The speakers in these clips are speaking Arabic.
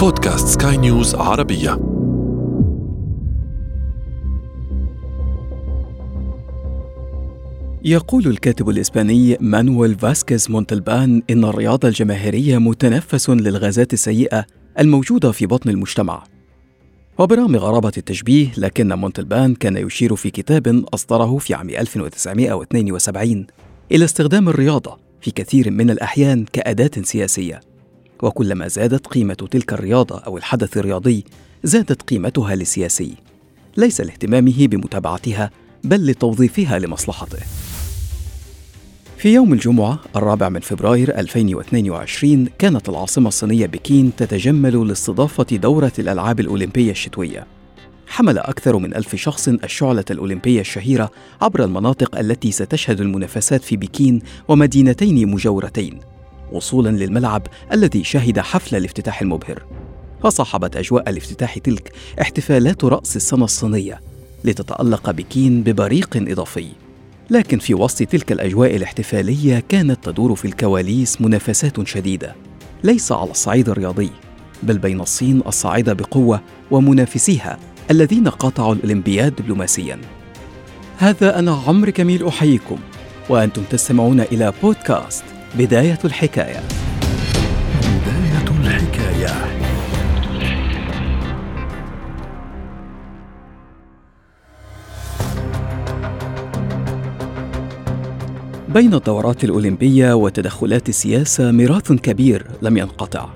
بودكاست سكاي نيوز عربية. يقول الكاتب الإسباني مانويل فاسكيز مونتلبان إن الرياضة الجماهيرية متنفس للغازات السيئة الموجودة في بطن المجتمع. وبرغم غرابة التشبيه لكن مونتلبان كان يشير في كتاب أصدره في عام 1972 إلى استخدام الرياضة في كثير من الأحيان كأداة سياسية. وكلما زادت قيمة تلك الرياضة أو الحدث الرياضي زادت قيمتها للسياسي ليس لاهتمامه بمتابعتها بل لتوظيفها لمصلحته. في يوم الجمعة الرابع من فبراير 2022 كانت العاصمة الصينية بكين تتجمل لاستضافة دورة الألعاب الأولمبية الشتوية. حمل أكثر من ألف شخص الشعلة الأولمبية الشهيرة عبر المناطق التي ستشهد المنافسات في بكين ومدينتين مجاورتين. وصولا للملعب الذي شهد حفل الافتتاح المبهر. فصاحبت أجواء الافتتاح تلك احتفالات رأس السنة الصينية لتتألق بكين ببريق إضافي. لكن في وسط تلك الأجواء الاحتفالية كانت تدور في الكواليس منافسات شديدة. ليس على الصعيد الرياضي بل بين الصين الصاعدة بقوة ومنافسيها الذين قاطعوا الأولمبياد دبلوماسيا. هذا أنا عمرو كميل أحييكم وأنتم تستمعون إلى بودكاست بداية الحكاية. بداية الحكاية. بين الدورات الأولمبية وتدخلات السياسة ميراث كبير لم ينقطع.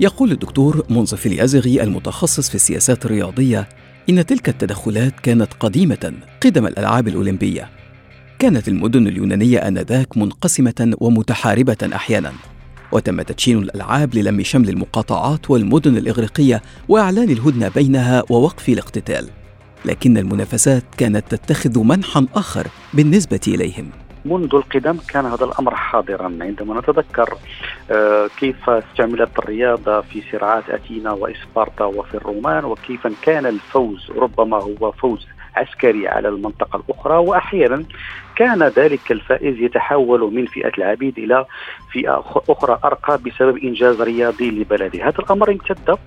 يقول الدكتور منصف اليازغي المتخصص في السياسات الرياضية إن تلك التدخلات كانت قديمة قدم الألعاب الأولمبية. كانت المدن اليونانية آنذاك منقسمة ومتحاربة أحيانا وتم تدشين الألعاب للم شمل المقاطعات والمدن الإغريقية وإعلان الهدنة بينها ووقف الاقتتال لكن المنافسات كانت تتخذ منحا آخر بالنسبة إليهم. منذ القدم كان هذا الأمر حاضرا. عندما نتذكر آه، كيف استعملت الرياضة في صراعات أثينا وإسبارتا وفي الرومان وكيف كان الفوز ربما هو فوز عسكري على المنطقة الأخرى. وأحيانا كان ذلك الفائز يتحول من فئة العبيد إلى فئة أخرى أرقى بسبب إنجاز رياضي لبلده، هذا الأمر امتد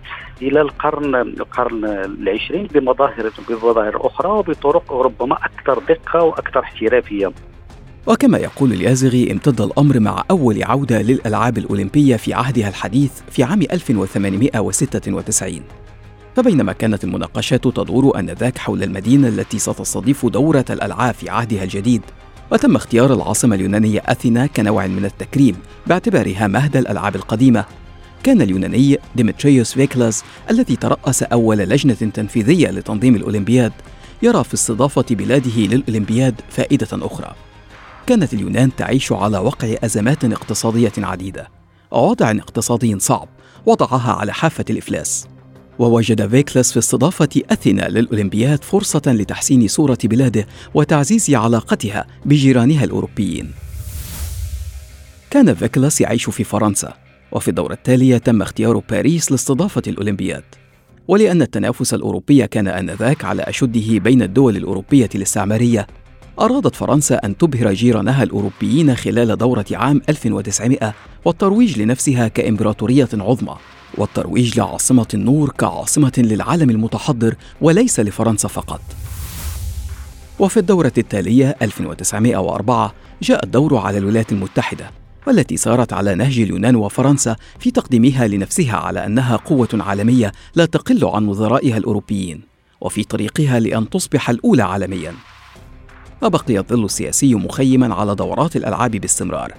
إلى القرن القرن العشرين بمظاهر بمظاهر أخرى وبطرق ربما أكثر دقة وأكثر احترافية. وكما يقول اليازغي امتد الأمر مع أول عودة للألعاب الأولمبية في عهدها الحديث في عام 1896 فبينما كانت المناقشات تدور آنذاك حول المدينة التي ستستضيف دورة الألعاب في عهدها الجديد. وتم اختيار العاصمة اليونانية أثينا كنوع من التكريم باعتبارها مهد الألعاب القديمة. كان اليوناني ديمتريوس فيكلاس الذي ترأس أول لجنة تنفيذية لتنظيم الأولمبياد يرى في استضافة بلاده للأولمبياد فائدة أخرى. كانت اليونان تعيش على وقع أزمات اقتصادية عديدة. ووضع اقتصادي صعب وضعها على حافة الإفلاس. ووجد فيكلس في استضافة أثينا للأولمبياد فرصة لتحسين صورة بلاده وتعزيز علاقتها بجيرانها الأوروبيين. كان فيكلس يعيش في فرنسا وفي الدورة التالية تم اختيار باريس لاستضافة الأولمبياد. ولأن التنافس الأوروبي كان آنذاك على أشده بين الدول الأوروبية الاستعمارية أرادت فرنسا أن تبهر جيرانها الأوروبيين خلال دورة عام 1900 والترويج لنفسها كإمبراطورية عظمى. والترويج لعاصمة النور كعاصمة للعالم المتحضر وليس لفرنسا فقط. وفي الدورة التالية 1904 جاء الدور على الولايات المتحدة والتي سارت على نهج اليونان وفرنسا في تقديمها لنفسها على أنها قوة عالمية لا تقل عن وزرائها الأوروبيين وفي طريقها لأن تصبح الأولى عالمياً. وبقي الظل السياسي مخيما على دورات الألعاب باستمرار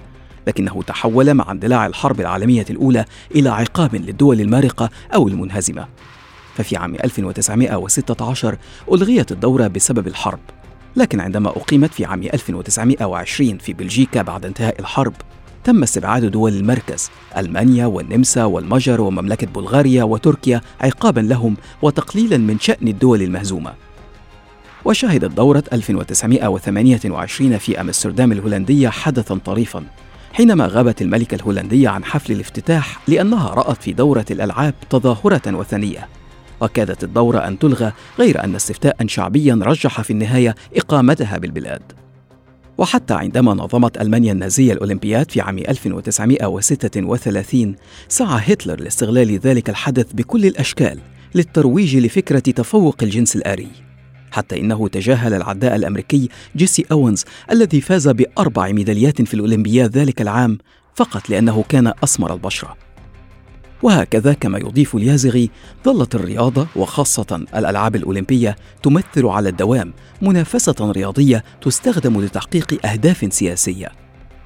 لكنه تحول مع اندلاع الحرب العالمية الأولى إلى عقاب للدول المارقة أو المنهزمة. ففي عام 1916 ألغيت الدورة بسبب الحرب لكن عندما أقيمت في عام 1920 في بلجيكا بعد انتهاء الحرب تم استبعاد دول المركز ألمانيا والنمسا والمجر ومملكة بلغاريا وتركيا عقابا لهم وتقليلا من شأن الدول المهزومة. وشهدت دورة 1928 في أمستردام الهولندية حدثا طريفا. حينما غابت الملكة الهولندية عن حفل الافتتاح لأنها رأت في دورة الألعاب تظاهرة وثنية. وكادت الدورة أن تلغى غير أن استفتاء شعبيا رجح في النهاية إقامتها بالبلاد. وحتى عندما نظمت ألمانيا النازية الأولمبياد في عام 1936 سعى هتلر لاستغلال ذلك الحدث بكل الأشكال للترويج لفكرة تفوق الجنس الآري. حتى إنه تجاهل العداء الأمريكي جيسي أوينز الذي فاز بأربع ميداليات في الأولمبياد ذلك العام فقط لأنه كان أسمر البشرة. وهكذا كما يضيف اليازغي ظلت الرياضة وخاصة الألعاب الأولمبية تمثل على الدوام منافسة رياضية تستخدم لتحقيق أهداف سياسية.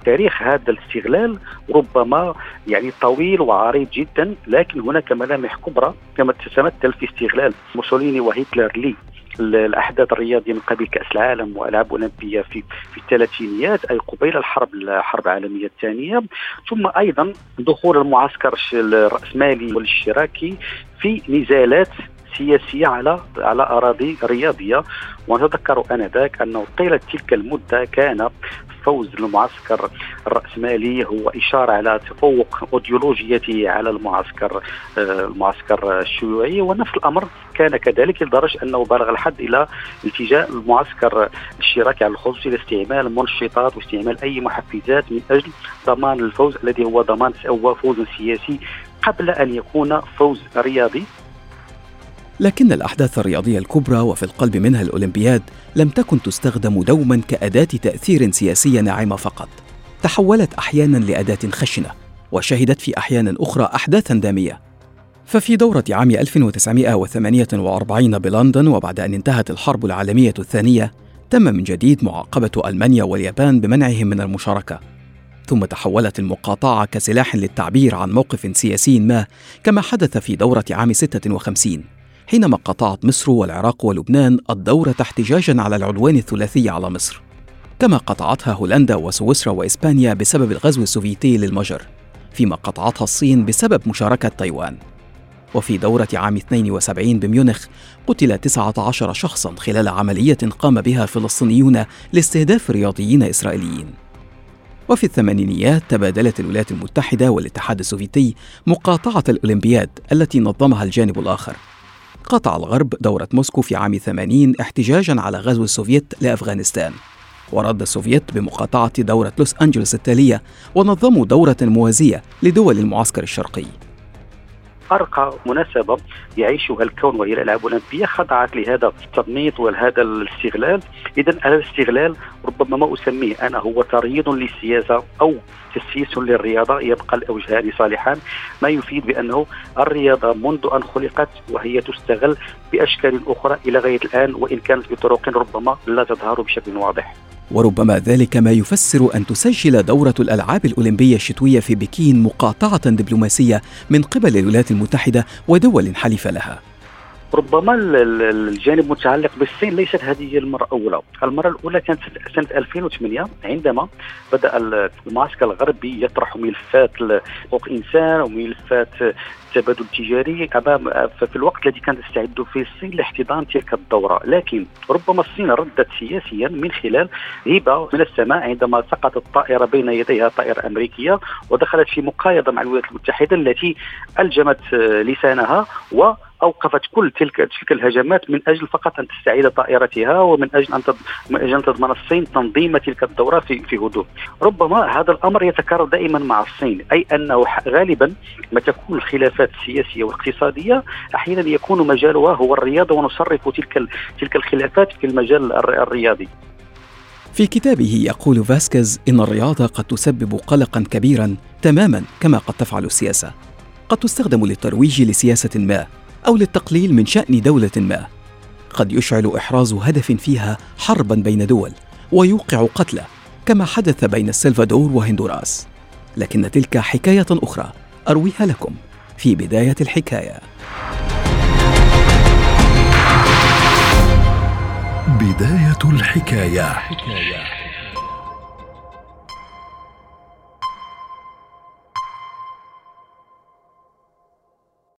تاريخ هذا الاستغلال ربما يعني طويل وعريض جدا لكن هناك ملامح كبرى كما تتمثل في استغلال. موسوليني وهتلر لي الأحداث الرياضية من قبل كأس العالم وألعاب أولمبية في في الثلاثينيات أي قبيل الحرب الحرب العالمية الثانية. ثم أيضا دخول المعسكر الرأسمالي والاشتراكي في نزالات سياسية على على أراضي رياضية. ونتذكر آنذاك انه طيلة تلك المدة كان فوز المعسكر الرأسمالي هو إشارة على تفوق أيديولوجيته على المعسكر آه، المعسكر الشيوعي. ونفس الأمر كان كذلك لدرجة أنه بلغ الحد إلى التجاء المعسكر الاشتراكي على الخصوص إلى استعمال المنشطات واستعمال أي محفزات من أجل ضمان الفوز الذي هو ضمان هو فوز سياسي قبل أن يكون فوز رياضي. لكن الأحداث الرياضية الكبرى وفي القلب منها الأولمبياد لم تكن تستخدم دوما كأداة تأثير سياسية ناعمة فقط. تحولت أحيانا لأداة خشنة وشهدت في أحيان أخرى أحداثا دامية. ففي دورة عام 1948 بلندن وبعد أن انتهت الحرب العالمية الثانية تم من جديد معاقبة ألمانيا واليابان بمنعهم من المشاركة. ثم تحولت المقاطعة كسلاح للتعبير عن موقف سياسي ما كما حدث في دورة عام 56 حينما قطعت مصر والعراق ولبنان الدورة احتجاجا على العدوان الثلاثي على مصر كما قاطعتها هولندا وسويسرا وإسبانيا بسبب الغزو السوفيتي للمجر فيما قاطعتها الصين بسبب مشاركة تايوان. وفي دورة عام 72 بميونخ قتل 19 شخصا خلال عملية قام بها فلسطينيون لاستهداف رياضيين إسرائيليين. وفي الثمانينيات تبادلت الولايات المتحدة والاتحاد السوفيتي مقاطعة الأولمبياد التي نظمها الجانب الآخر. قاطع الغرب دورة موسكو في عام 80 احتجاجا على غزو السوفيت لأفغانستان. ورد السوفيت بمقاطعة دورة لوس أنجلوس التالية ونظموا دورة موازية لدول المعسكر الشرقي. ارقى مناسبة يعيشها الكون وهي الألعاب الأولمبية خضعت لهذا التنميط ولهذا الاستغلال. اذا هذا الاستغلال ربما ما أسميه أنا هو تريض للسياسة أو تسييس للرياضة يبقى الاوجهان صالحان ما يفيد بأنه الرياضة منذ أن خلقت وهي تستغل بأشكال أخرى إلى غاية الآن وإن كانت بطرق ربما لا تظهر بشكل واضح. وربما ذلك ما يفسر أن تسجل دورة الألعاب الأولمبية الشتوية في بكين مقاطعة دبلوماسية من قبل الولايات المتحدة ودول حليفه لها. ربما الجانب المتعلق بالصين ليست هذه المرة الأولى. المرة الأولى كانت سنة 2008 عندما بدأ المعسكر الغربي يطرح ملفات حقوق الإنسان وملفات التبادل التجاري امام في الوقت الذي كانت تستعد فيه الصين لاحتضان تلك الدورة، لكن ربما الصين ردت سياسيا من خلال هبه من السماء عندما سقطت طائرة بين يديها طائرة أمريكية ودخلت في مقايضة مع الولايات المتحدة التي ألجمت لسانها و أوقفت كل تلك تلك الهجمات من أجل فقط أن تستعيد طائرتها ومن أجل أن من أجل أن تضمن الصين تنظيم تلك الدورة في في هدوء. ربما هذا الأمر يتكرر دائما مع الصين أي أنه غالبا ما تكون الخلافات السياسية والاقتصادية أحيانا يكون مجالها هو الرياضة ونصرف تلك تلك الخلافات في المجال الرياضي. في كتابه يقول فاسكيز إن الرياضة قد تسبب قلقا كبيرا تماما كما قد تفعل السياسة. قد تستخدم للترويج لسياسة ما أو للتقليل من شأن دولة ما. قد يشعل إحراز هدف فيها حربا بين دول ويوقع قتلى كما حدث بين السلفادور وهندوراس. لكن تلك حكاية أخرى أرويها لكم في بداية الحكاية. بداية الحكاية, حكاية.